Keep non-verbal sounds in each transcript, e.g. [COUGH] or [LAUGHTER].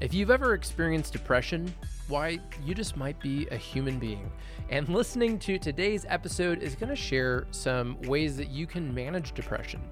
If you've ever experienced depression, why, you just might be a human being. And [LAUGHS] listening to today's episode is going to share some ways that you can manage depression.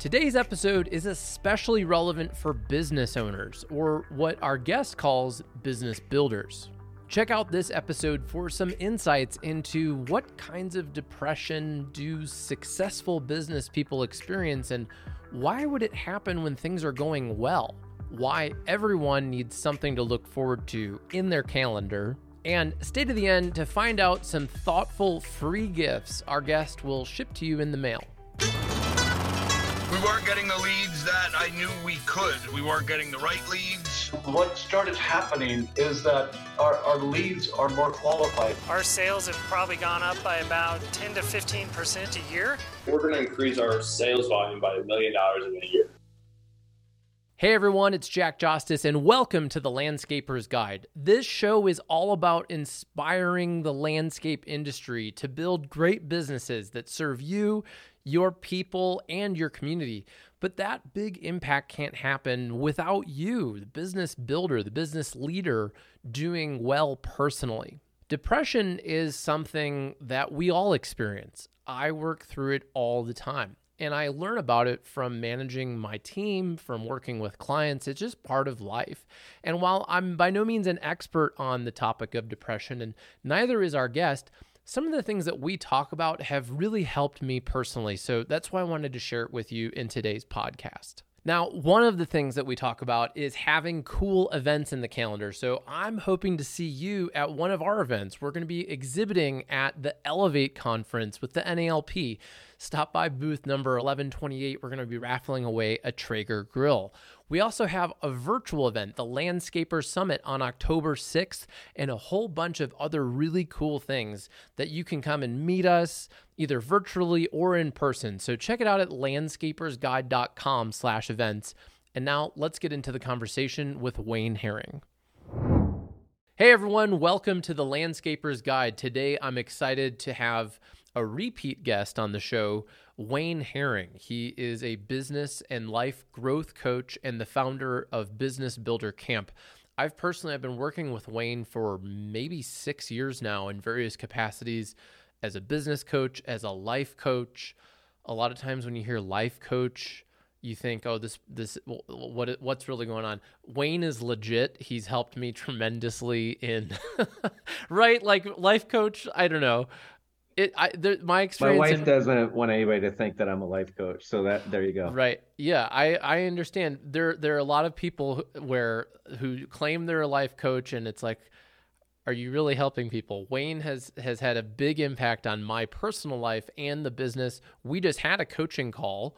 Today's episode is especially relevant for business owners, or what our guest calls business builders. Check out this episode for some insights into what kinds of depression do successful business people experience and why would it happen when things are going well? Why everyone needs something to look forward to in their calendar, and stay to the end to find out some thoughtful free gifts our guest will ship to you in the mail. We weren't getting the leads that I knew we could. We weren't getting the right leads. What started happening is that our, our leads are more qualified. Our sales have probably gone up by about 10 to 15% a year. We're going to increase our sales volume by a million dollars in a year. Hey everyone, it's Jack Justice, and welcome to the Landscaper's Guide. This show is all about inspiring the landscape industry to build great businesses that serve you, your people, and your community. But that big impact can't happen without you, the business builder, the business leader, doing well personally. Depression is something that we all experience. I work through it all the time and I learn about it from managing my team, from working with clients. It's just part of life. And while I'm by no means an expert on the topic of depression, and neither is our guest, some of the things that we talk about have really helped me personally. So that's why I wanted to share it with you in today's podcast. Now, one of the things that we talk about is having cool events in the calendar. So, I'm hoping to see you at one of our events. We're going to be exhibiting at the Elevate conference with the NALP. Stop by booth number 1128. We're going to be raffling away a Traeger grill. We also have a virtual event, the Landscaper Summit, on October 6th, and a whole bunch of other really cool things that you can come and meet us either virtually or in person. So check it out at landscapersguide.com slash events. And now let's get into the conversation with Wayne Herring. Hey everyone, welcome to the Landscaper's Guide. Today I'm excited to have a repeat guest on the show, Wayne Herring. He is a business and life growth coach and the founder of Business Builder Camp. I've personally I've been working with Wayne for maybe 6 years now in various capacities as a business coach, as a life coach. A lot of times when you hear life coach, you think, "Oh, this this what what's really going on?" Wayne is legit. He's helped me tremendously in [LAUGHS] right like life coach, I don't know it I there, my experience. My wife in, doesn't want anybody to think that I'm a life coach, so that there you go. Right? Yeah, I I understand. There there are a lot of people where who claim they're a life coach, and it's like, are you really helping people? Wayne has has had a big impact on my personal life and the business. We just had a coaching call,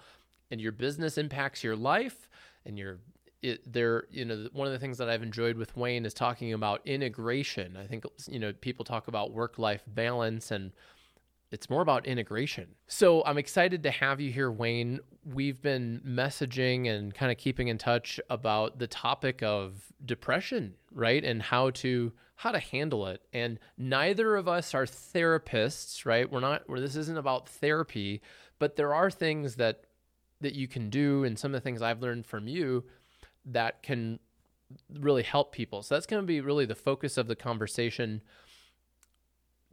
and your business impacts your life, and your it, there, you know, one of the things that I've enjoyed with Wayne is talking about integration. I think, you know, people talk about work life balance and it's more about integration. So I'm excited to have you here, Wayne. We've been messaging and kind of keeping in touch about the topic of depression, right? And how to how to handle it. And neither of us are therapists, right? We're not where this isn't about therapy, but there are things that that you can do and some of the things I've learned from you that can really help people. So that's going to be really the focus of the conversation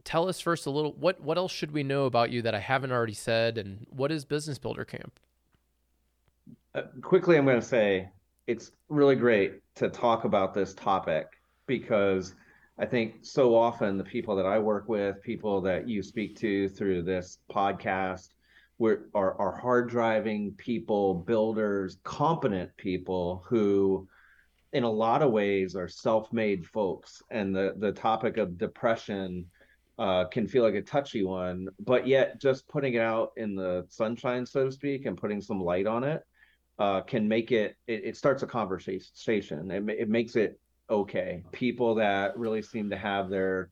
tell us first a little what what else should we know about you that I haven't already said, and what is Business Builder Camp? Uh, quickly, I'm going to say it's really great to talk about this topic because I think so often the people that I work with, people that you speak to through this podcast, we're, are, are hard driving people, builders, competent people who, in a lot of ways, are self made folks. And the, the topic of depression uh, can feel like a touchy one, but yet just putting it out in the sunshine, so to speak, and putting some light on it uh, can make it, it, it. starts a conversation. It, it makes it okay. People that really seem to have their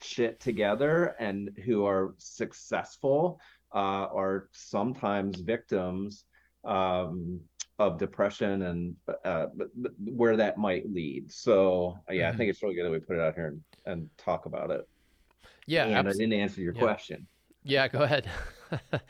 shit together and who are successful uh, are sometimes victims um, of depression and uh, where that might lead. So yeah, mm-hmm. I think it's really good that we put it out here and, and talk about it. Yeah, and I didn't answer your yeah. question. Yeah, go ahead. [LAUGHS]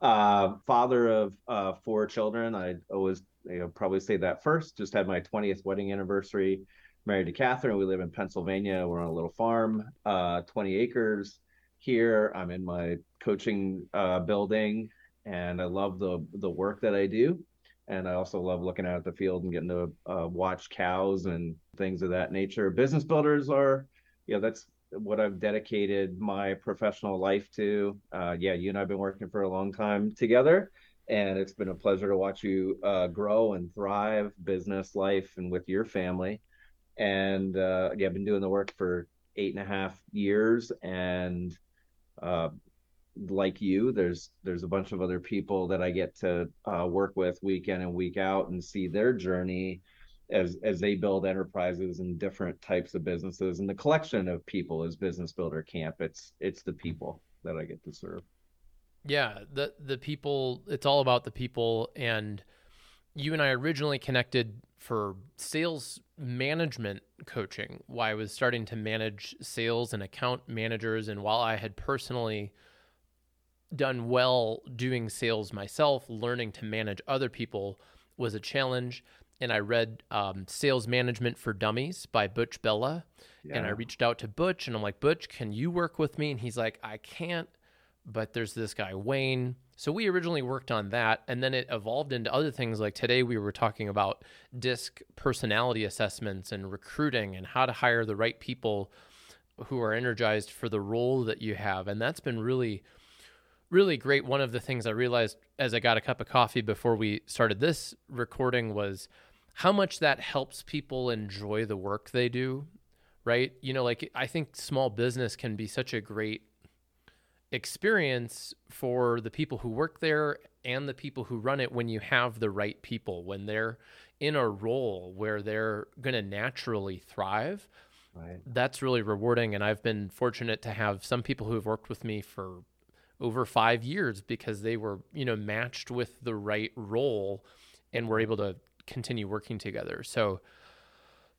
uh, father of uh, four children. I always you know, probably say that first. Just had my 20th wedding anniversary. Married to Catherine. We live in Pennsylvania. We're on a little farm, uh, 20 acres here. I'm in my coaching uh, building, and I love the the work that I do. And I also love looking out at the field and getting to uh, watch cows and things of that nature. Business builders are, yeah, that's what I've dedicated my professional life to. Uh, yeah, you and I've been working for a long time together, and it's been a pleasure to watch you uh, grow and thrive, business life, and with your family. And uh, yeah, I've been doing the work for eight and a half years, and uh, like you, there's there's a bunch of other people that I get to uh, work with week in and week out and see their journey as as they build enterprises and different types of businesses. And the collection of people is Business Builder Camp. It's it's the people that I get to serve. Yeah, the the people. It's all about the people. And you and I originally connected for sales management coaching. Why I was starting to manage sales and account managers, and while I had personally done well doing sales myself, learning to manage other people was a challenge. And I read um, Sales Management for Dummies by Butch Bella. Yeah. And I reached out to Butch and I'm like, Butch, can you work with me? And he's like, I can't, but there's this guy, Wayne. So we originally worked on that. And then it evolved into other things. Like today, we were talking about DISC personality assessments and recruiting and how to hire the right people who are energized for the role that you have. And that's been really really great. One of the things I realized as I got a cup of coffee before we started this recording was how much that helps people enjoy the work they do, right? You know, like I think small business can be such a great experience for the people who work there and the people who run it when you have the right people, when they're in a role where they're going to naturally thrive. Right. That's really rewarding. And I've been fortunate to have some people who have worked with me for over five years because they were, you know, matched with the right role and were able to continue working together. So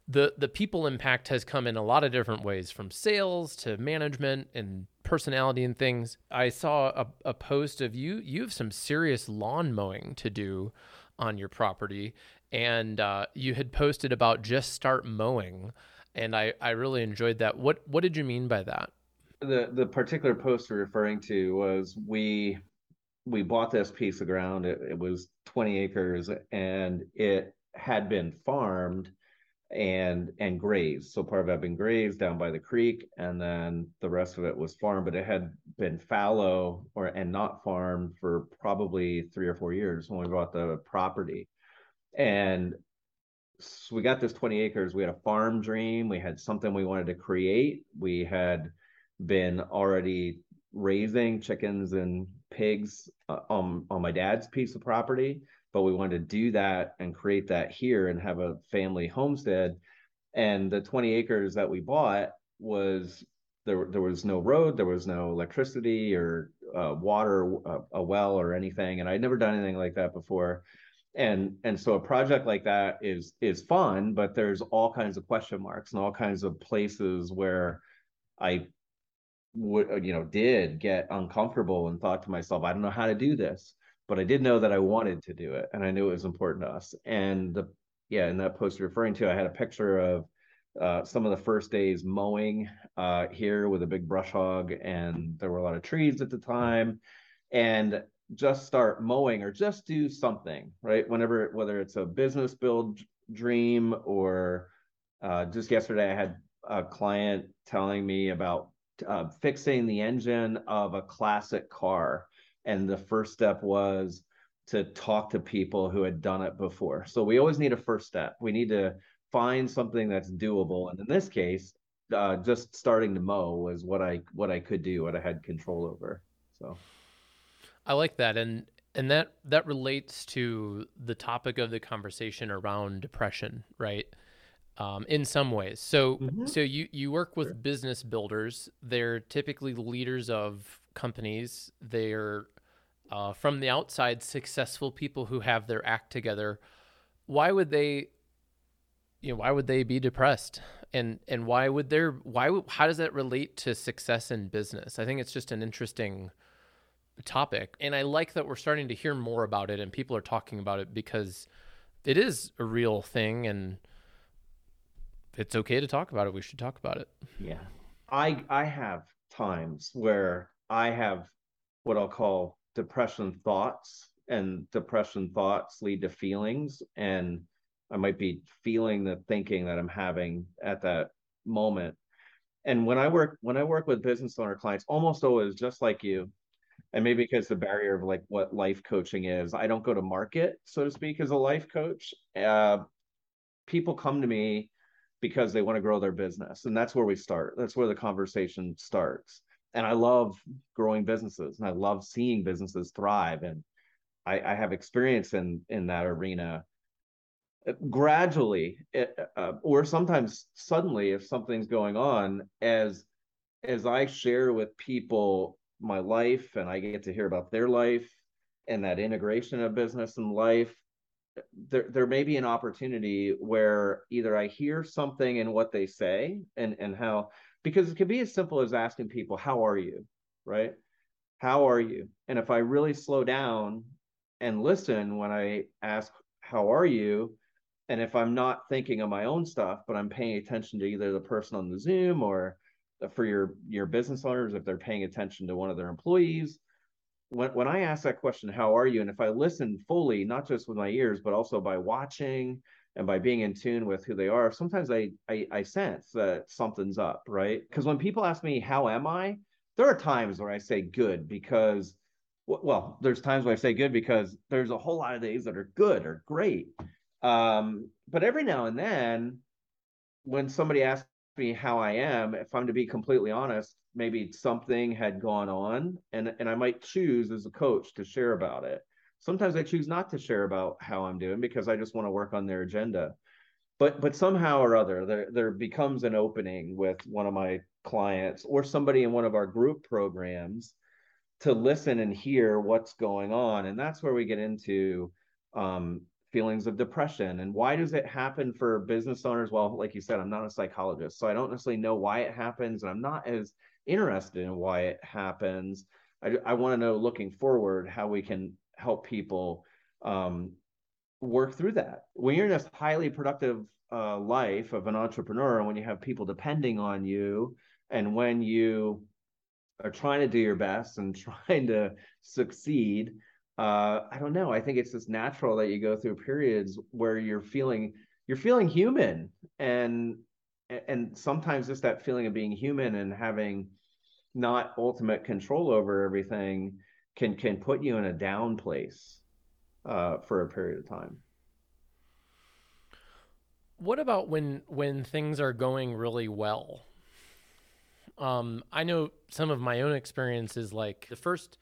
the the people impact has come in a lot of different ways from sales to management and personality and things. I saw a, a post of you you have some serious lawn mowing to do on your property and uh, you had posted about just start mowing and I, I really enjoyed that. What what did you mean by that? The the particular post you're referring to was we we bought this piece of ground. It, it was 20 acres, and it had been farmed and and grazed. So part of it had been grazed down by the creek, and then the rest of it was farmed. But it had been fallow or and not farmed for probably three or four years when we bought the property. And so we got this 20 acres. We had a farm dream. We had something we wanted to create. We had been already raising chickens and pigs uh, on on my dad's piece of property, but we wanted to do that and create that here and have a family homestead. And the 20 acres that we bought was there. There was no road, there was no electricity or uh, water, uh, a well or anything, and I'd never done anything like that before. And and so a project like that is is fun, but there's all kinds of question marks and all kinds of places where I would uh, you know did get uncomfortable and thought to myself i don't know how to do this but i did know that i wanted to do it and i knew it was important to us and the yeah in that post you're referring to i had a picture of uh, some of the first days mowing uh, here with a big brush hog and there were a lot of trees at the time and just start mowing or just do something right? Whenever whether it's a business build dream or uh, just yesterday i had a client telling me about uh, fixing the engine of a classic car. And the first step was to talk to people who had done it before. So we always need a first step. We need to find something that's doable. And in this case, uh, just starting to mow was what I what I could do, what I had control over. So I like that, and and that that relates to the topic of the conversation around depression, right? Um, in some ways. So, mm-hmm. so you you work with sure. business builders. They're typically leaders of companies. They're uh, from the outside successful people who have their act together. Why would they? You know, why would they be depressed? And and why would there? Why? How does that relate to success in business? I think it's just an interesting topic, and I like that we're starting to hear more about it, and people are talking about it because it is a real thing and it's okay to talk about it. We should talk about it. Yeah. I I have times where I have what I'll call depression thoughts and depression thoughts lead to feelings and I might be feeling the thinking that I'm having at that moment. And when I work when I work with business owner clients, almost always just like you, and maybe because the barrier of like what life coaching is, I don't go to market, so to speak, as a life coach. Uh, people come to me because they want to grow their business, and that's where we start. That's where the conversation starts. And I love growing businesses, and I love seeing businesses thrive, and I, I have experience in in that arena gradually uh, or sometimes suddenly if something's going on as as i share with people my life and i get to hear about their life and that integration of business and life there there may be an opportunity where either i hear something in what they say and and how because it can be as simple as asking people how are you? Right? How are you? And if i really slow down and listen when i ask how are you? And if i'm not thinking of my own stuff but i'm paying attention to either the person on the zoom or for your your business owners if they're paying attention to one of their employees when, when i ask that question how are you? and if i listen fully not just with my ears but also by watching and by being in tune with who they are sometimes i i, I sense that something's up right? Because when people ask me how am i? there are times where i say good because well there's times where i say good because there's a whole lot of days that are good or great. Um, but every now and then, when somebody asks me how I am, if I'm to be completely honest, maybe something had gone on, and and I might choose as a coach to share about it. Sometimes I choose not to share about how I'm doing because I just want to work on their agenda. But but somehow or other, there there becomes an opening with one of my clients or somebody in one of our group programs to listen and hear what's going on, and that's where we get into um, feelings of depression and why does it happen for business owners? Well like you said i'm not a psychologist so i don't necessarily know why it happens and i'm not as interested in why it happens. I, I want to know looking forward how we can help people um, work through that. When you're in this highly productive uh, life of an entrepreneur when you have people depending on you and when you are trying to do your best and [LAUGHS] trying to succeed uh, I don't know. I think it's just natural that you go through periods where you're feeling you're feeling human, and and sometimes just that feeling of being human and having not ultimate control over everything can can put you in a down place uh, for a period of time. What about when when things are going really well? Um, I know some of my own experiences. Like the first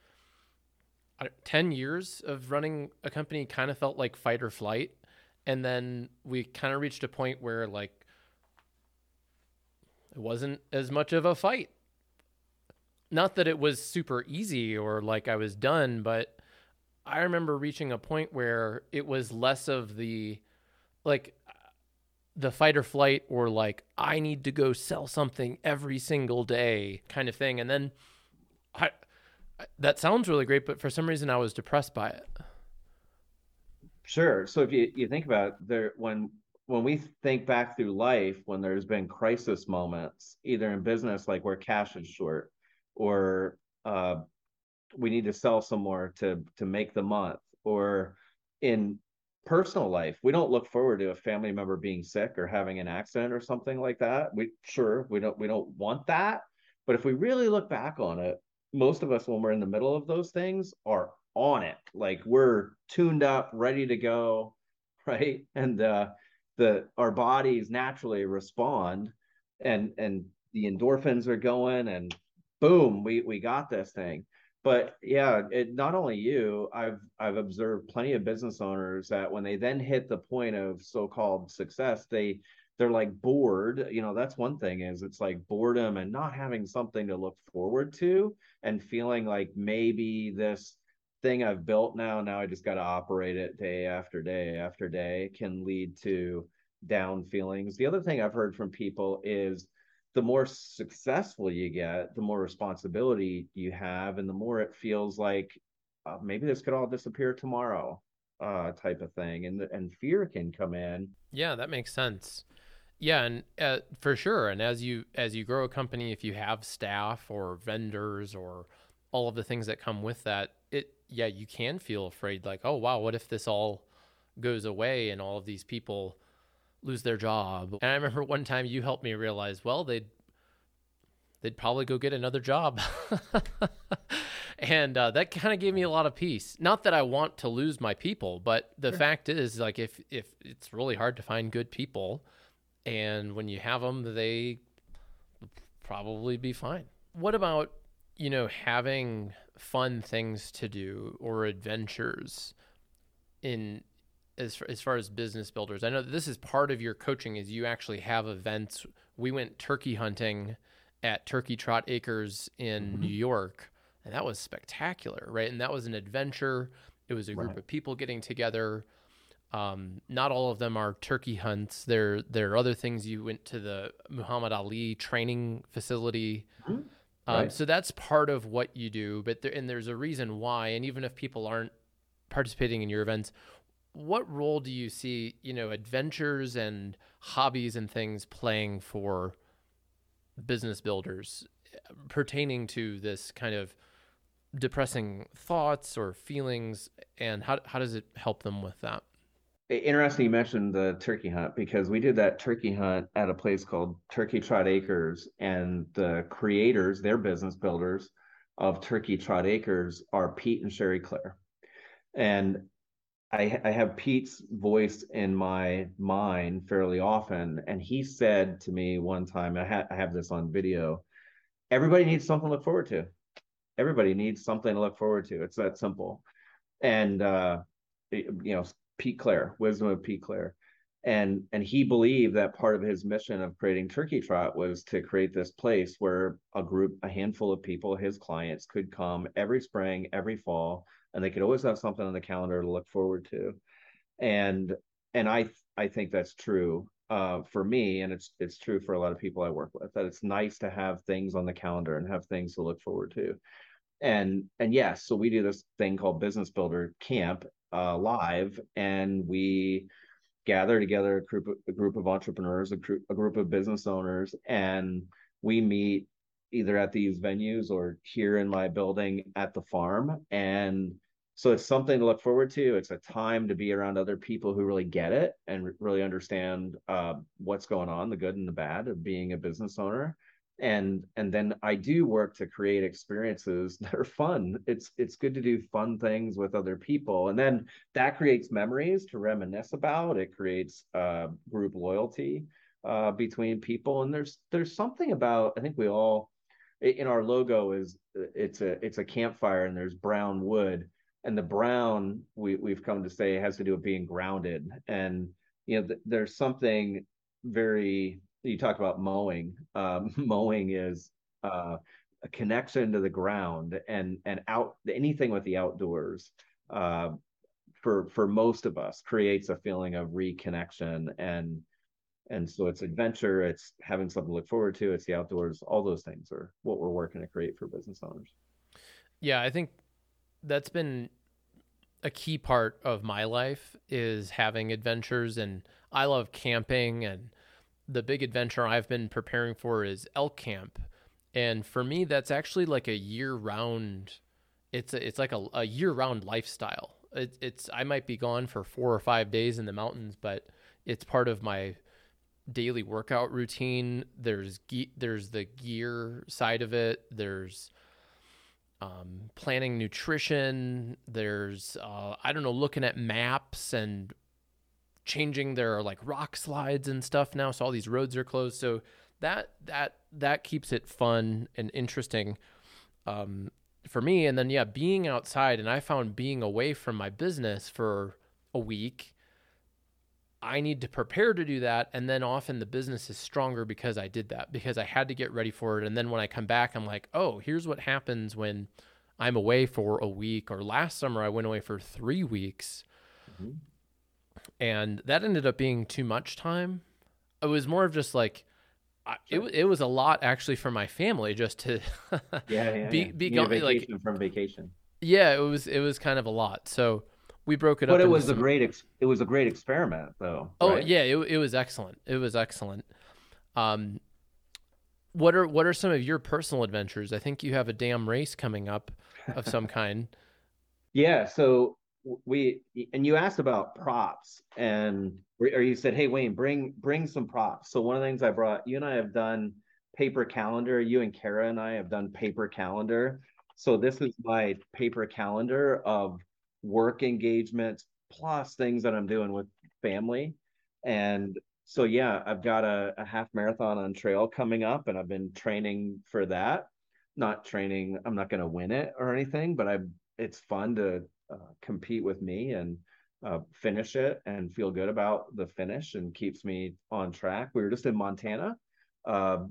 10 years of running a company kind of felt like fight or flight. And then we kind of reached a point where like it wasn't as much of a fight. Not that it was super easy or like I was done but I remember reaching a point where it was less of the like the fight or flight or like I need to go sell something every single day kind of thing. And then that sounds really great, but for some reason I was depressed by it. Sure. So if you, you think about it, there when when we think back through life, when there's been crisis moments, either in business like where cash is short, or uh, we need to sell some more to to make the month, or in personal life, we don't look forward to a family member being sick or having an accident or something like that. We sure we don't we don't want that, but if we really look back on it, most of us when we're in the middle of those things are on it. Like we're tuned up ready to go [LAUGHS] right? And uh the our bodies naturally respond and and the endorphins are going and boom we we got this thing. But yeah it not only you i've i've observed plenty of business owners that when they then hit the point of so-called success they they're like bored you know that's one thing is it's like boredom and not having something to look forward to and feeling like maybe this thing i've built now now i just got to operate it day after day after day can lead to down feelings the other thing i've heard from people is the more successful you get the more responsibility you have and the more it feels like uh, maybe this could all disappear tomorrow uh, type of thing, and and fear can come in. Yeah, that makes sense. Yeah, and uh, for sure. And as you as you grow a company, if you have staff or vendors or all of the things that come with that, it yeah, you can feel afraid. Like, oh wow, what if this all goes away and all of these people lose their job? And I remember one time you helped me realize, well, they'd they'd probably go get another job. [LAUGHS] and uh, that kind of gave me a lot of peace. Not that I want to lose my people, but the sure. fact is, like, if if it's really hard to find good people, and when you have them, they probably be fine. What about you know having fun things to do or adventures in as far, as far as business builders? I know this is part of your coaching. Is you actually have events. We went turkey hunting at Turkey Trot Acres in mm-hmm. New York, and that was spectacular, right? And that was an adventure. It was a group right. of people getting together. Um, not all of them are turkey hunts. There, there are other things. You went to the Muhammad Ali training facility. Mm-hmm. Um, right. So that's part of what you do. But there, and there's a reason why. And even if people aren't participating in your events, what role do you see, you know, adventures and hobbies and things playing for business builders pertaining to this kind of depressing thoughts or feelings and how, how does it help them with that interesting you mentioned the turkey hunt because we did that turkey hunt at a place called turkey trot acres and the creators their business builders of turkey trot acres are pete and sherry claire and I, I have Pete's voice in my mind fairly often, and he said to me one time, I, ha- I have this on video. Everybody needs something to look forward to. Everybody needs something to look forward to. It's that simple. And uh, you know, Pete Clare, wisdom of Pete Clare, and and he believed that part of his mission of creating Turkey Trot was to create this place where a group, a handful of people, his clients, could come every spring, every fall and they could always have something on the calendar to look forward to. And and i i think that's true uh, for me and it's it's true for a lot of people i work with that it's nice to have things on the calendar and have things to look forward to. And and yes so we do this thing called business builder camp uh, live and we gather together a group of, a group of entrepreneurs a group, a group of business owners and we meet either at these venues or here in my building at the farm. And so it's something to look forward to. It's a time to be around other people who really get it and really understand uh, what's going on the good and the bad of being a business owner and and then i do work to create experiences [LAUGHS] that are fun. It's it's good to do fun things with other people and then that creates memories to reminisce about. It creates uh, group loyalty uh, between people and there's there's something about i think we all in our logo is it's a it's a campfire and there's brown wood and the brown we we've come to say has to do with being grounded and you know th- there's something very you talk about mowing um, [LAUGHS] mowing is uh, a connection to the ground and and out anything with the outdoors uh, for for most of us creates a feeling of reconnection and and so it's adventure it's having something to look forward to it's the outdoors all those things are what we're working to create for business owners. Yeah i think that's been a key part of my life is having adventures and I love camping and the big adventure I've been preparing for is elk camp. And for me that's actually like a year round it's a, it's like a, a year round lifestyle. It, it's I might be gone for 4 or 5 days in the mountains but it's part of my daily workout routine. There's ge- there's the gear side of it. There's um, planning nutrition. There's uh, I don't know, looking at maps and changing their like rock slides and stuff now. So all these roads are closed. So that that that keeps it fun and interesting um, for me. And then yeah, being outside, and I found being away from my business for a week I need to prepare to do that. And then often the business is stronger because I did that, because I had to get ready for it. And then when I come back, I'm like, oh, here's what happens when I'm away for a week. Or last summer, I went away for three weeks. Mm-hmm. And that ended up being too much time. It was more of just like, sure. it, it was a lot actually for my family just to [LAUGHS] yeah, yeah, be, yeah. be gone, like from vacation. Yeah, it was, it was kind of a lot. So, we broke it but up. it into was a great ex- it was a great experiment though Oh right? yeah, it, it was excellent. It was excellent. Um, what are what are some of your personal adventures? I think you have a dam race coming up of some [LAUGHS] kind. Yeah, so we and you asked about props and or you said, "Hey Wayne, bring bring some props." So one of the things I brought, you and I have done paper calendar. You and Kara and I have done paper calendar. So this is my paper calendar of work engagements plus things that I'm doing with family. And so yeah, I've got a, a half marathon on trail coming up, and I've been training for that. Not training, I'm not going to win it or anything, but I it's fun to compete with me and uh, finish it and feel good about the finish and keeps me on track. We were just in Montana. Uh,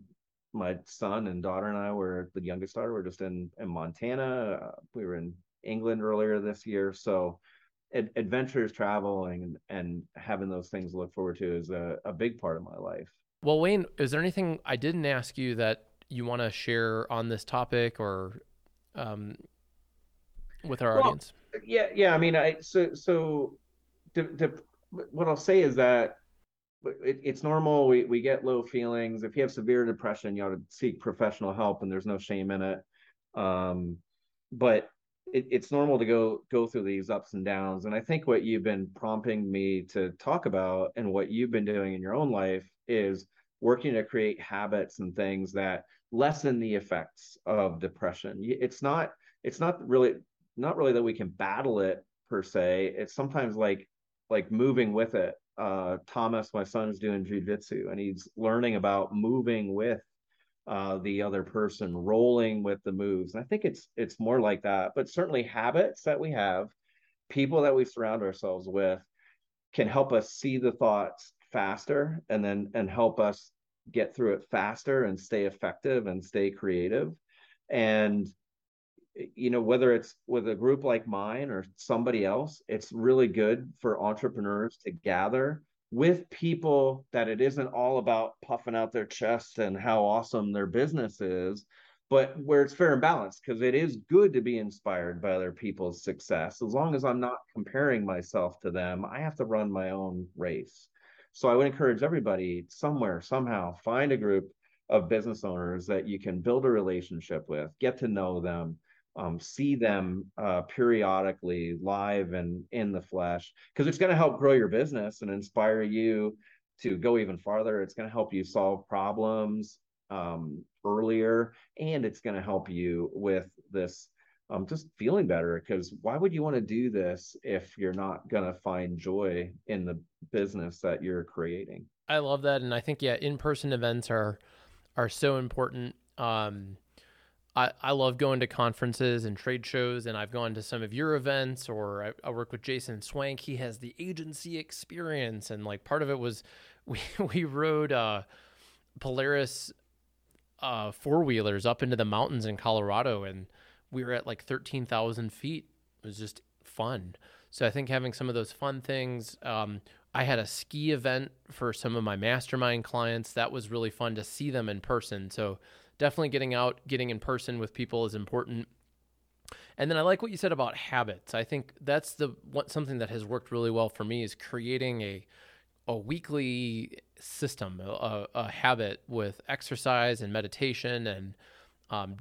my son and daughter and I were the youngest daughter. We're just in in Montana. Uh, we were in England earlier this year, so ad- adventures, traveling, and, and having those things to look forward to is a, a big part of my life. Well, Wayne, is there anything I didn't ask you that you want to share on this topic or um, with our Well, audience? Yeah yeah i mean i so so the, the, what i'll say is that it, it's normal we, we get low feelings. If you have severe depression you ought to seek professional help and there's no shame in it. Um but it, it's normal to go go through these ups and downs. And i think what you've been prompting me to talk about and what you've been doing in your own life is working to create habits and things that lessen the effects of depression. It's not it's not really not really that we can battle it per se. It's sometimes like like moving with it. Uh, Thomas, my son, is doing jujitsu and he's learning about moving with uh, the other person, rolling with the moves. And I think it's it's more like that. But certainly habits that we have, people that we surround ourselves with, can help us see the thoughts faster and then and help us get through it faster and stay effective and stay creative. And you know whether it's with a group like mine or somebody else it's really good for entrepreneurs to gather with people that it isn't all about puffing out their chest and how awesome their business is but where it's fair and balanced because it is good to be inspired by other people's success. As long as i'm not comparing myself to them i have to run my own race. So i would encourage everybody somewhere somehow find a group of business owners that you can build a relationship with get to know them um, see them uh, periodically live and in the flesh because it's going to help grow your business and inspire you to go even farther it's going to help you solve problems um, earlier and it's going to help you with this um, just feeling better because why would you want to do this if you're not going to find joy in the business that you're creating I love that, and I think yeah, in person events are are so important. Um, I I love going to conferences and trade shows, and I've gone to some of your events, or I, I work with Jason Swenk. He has the agency experience, and like part of it was [LAUGHS] we we rode uh, Polaris uh, four wheelers up into the mountains in Colorado, and we were at like thirteen thousand feet. It was just fun. So I think having some of those fun things. Um, I had a ski event for some of my mastermind clients. That was really fun to see them in person. So definitely getting out, getting in person with people is important. And then I like what you said about habits. I think that's the what something that has worked really well for me is creating a a weekly system, a, a habit with exercise and meditation. And um,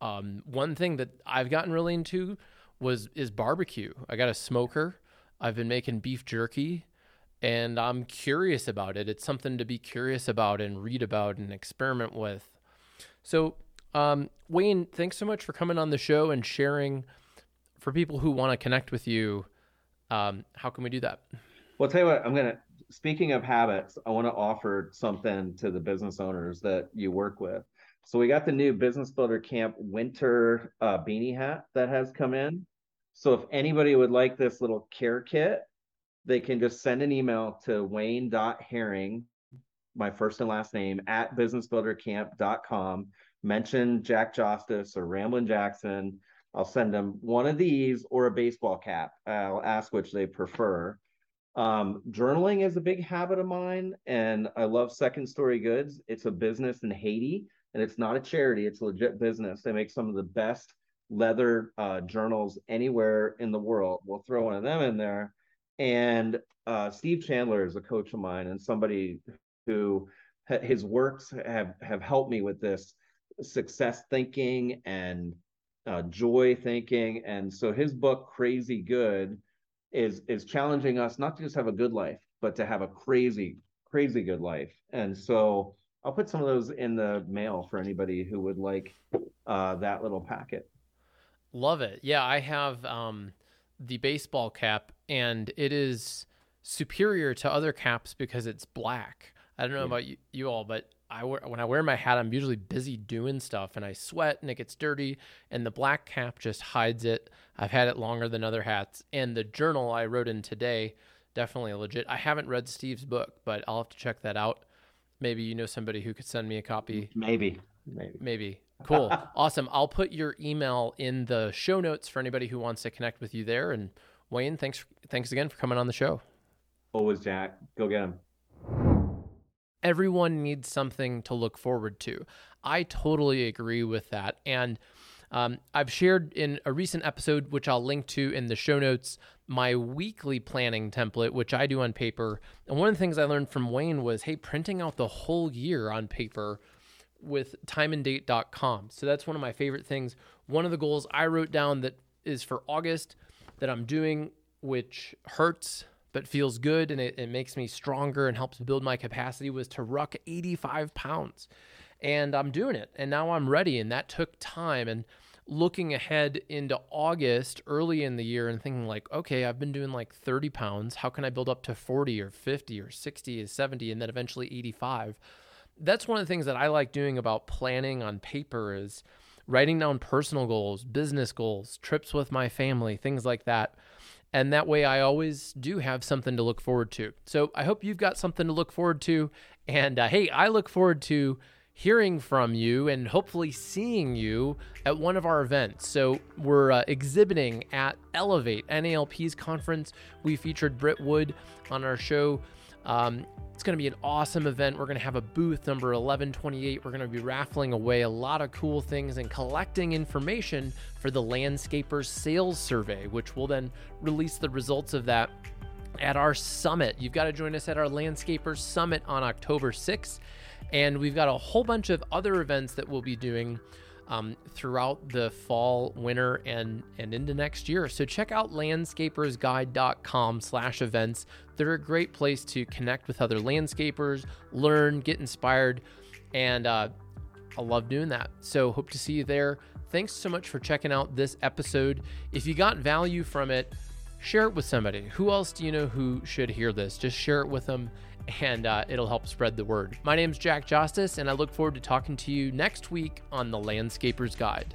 um, one thing that I've gotten really into was is barbecue. I got a smoker. I've been making beef jerky and I'm curious about it. It's something to be curious about and read about and experiment with. So, um, Wayne, thanks so much for coming on the show and sharing. For people who want to connect with you, um, how can we do that? Well, I'll tell you what, I'm gonna. Speaking of habits, I want to offer something to the business owners that you work with. So we got the new Business Builder Camp winter uh, beanie hat that has come in. So if anybody would like this little care kit, they can just send an email to wayne.herring, my first and last name, at businessbuildercamp.com. Mention Jack Justice or Ramblin' Jackson. I'll send them one of these or a baseball cap. I'll ask which they prefer. Um, journaling is a big habit of mine, and I love Second Story Goods. It's a business in Haiti, and it's not a charity, it's a legit business. They make some of the best leather uh, journals anywhere in the world. We'll throw one of them in there. And uh, Steve Chandler is a coach of mine and somebody who his works have have helped me with this success thinking and uh, joy thinking. And so his book Crazy Good is is challenging us not to just have a good life, but to have a crazy crazy good life. And so I'll put some of those in the mail for anybody who would like uh, that little packet. Love it. Yeah, I have um, the baseball cap, and it is superior to other caps because it's black. I don't know yeah. about you, you, all, but I wear, when I wear my hat, I'm usually busy doing stuff, and I sweat and it gets dirty, and the black cap just hides it. I've had it longer than other hats, and the journal I wrote in today definitely legit. I haven't read Steve's book, but I'll have to check that out. Maybe you know somebody who could send me a copy. Maybe. Maybe. Maybe. Cool. [LAUGHS] awesome. I'll put your email in the show notes for anybody who wants to connect with you there. And Wayne, thanks thanks again for coming on the show. Always, Jack. Go get him. Everyone needs something to look forward to. I totally agree with that. And um, I've shared in a recent episode, which I'll link to in the show notes, my weekly planning template, which I do on paper. And one of the things I learned from Wayne was hey, printing out the whole year on paper with timeanddate.com. So that's one of my favorite things. One of the goals I wrote down that is for August that I'm doing, which hurts but feels good and it, it makes me stronger and helps build my capacity, was to ruck 85 pounds. And I'm doing it. And now I'm ready. And that took time. And looking ahead into August early in the year and thinking like, okay, I've been doing like 30 pounds. How can I build up to 40 or 50 or 60 or 70 and then eventually 85? That's one of the things that I like doing about planning on paper is writing down personal goals, business goals, trips with my family, things like that. And that way I always do have something to look forward to. So I hope you've got something to look forward to. And uh, hey, I look forward to hearing from you and hopefully seeing you at one of our events. So we're uh, exhibiting at Elevate NALP's conference. We featured Britt Wood on our show. Um, it's going to be an awesome event. We're going to have a booth number 1128. We're going to be raffling away a lot of cool things and collecting information for the Landscapers Sales Survey, which will then release the results of that at our summit. You've got to join us at our Landscapers Summit on October 6th. And we've got a whole bunch of other events that we'll be doing um, throughout the fall, winter, and and into next year. So check out landscapersguide.com slash events. They're a great place to connect with other landscapers, learn, get inspired, and uh, I love doing that. So hope to see you there. Thanks so much for checking out this episode. If you got value from it, share it with somebody. Who else do you know who should hear this? Just share it with them and uh, it'll help spread the word. My name is Jack Justice, and I look forward to talking to you next week on The Landscaper's Guide.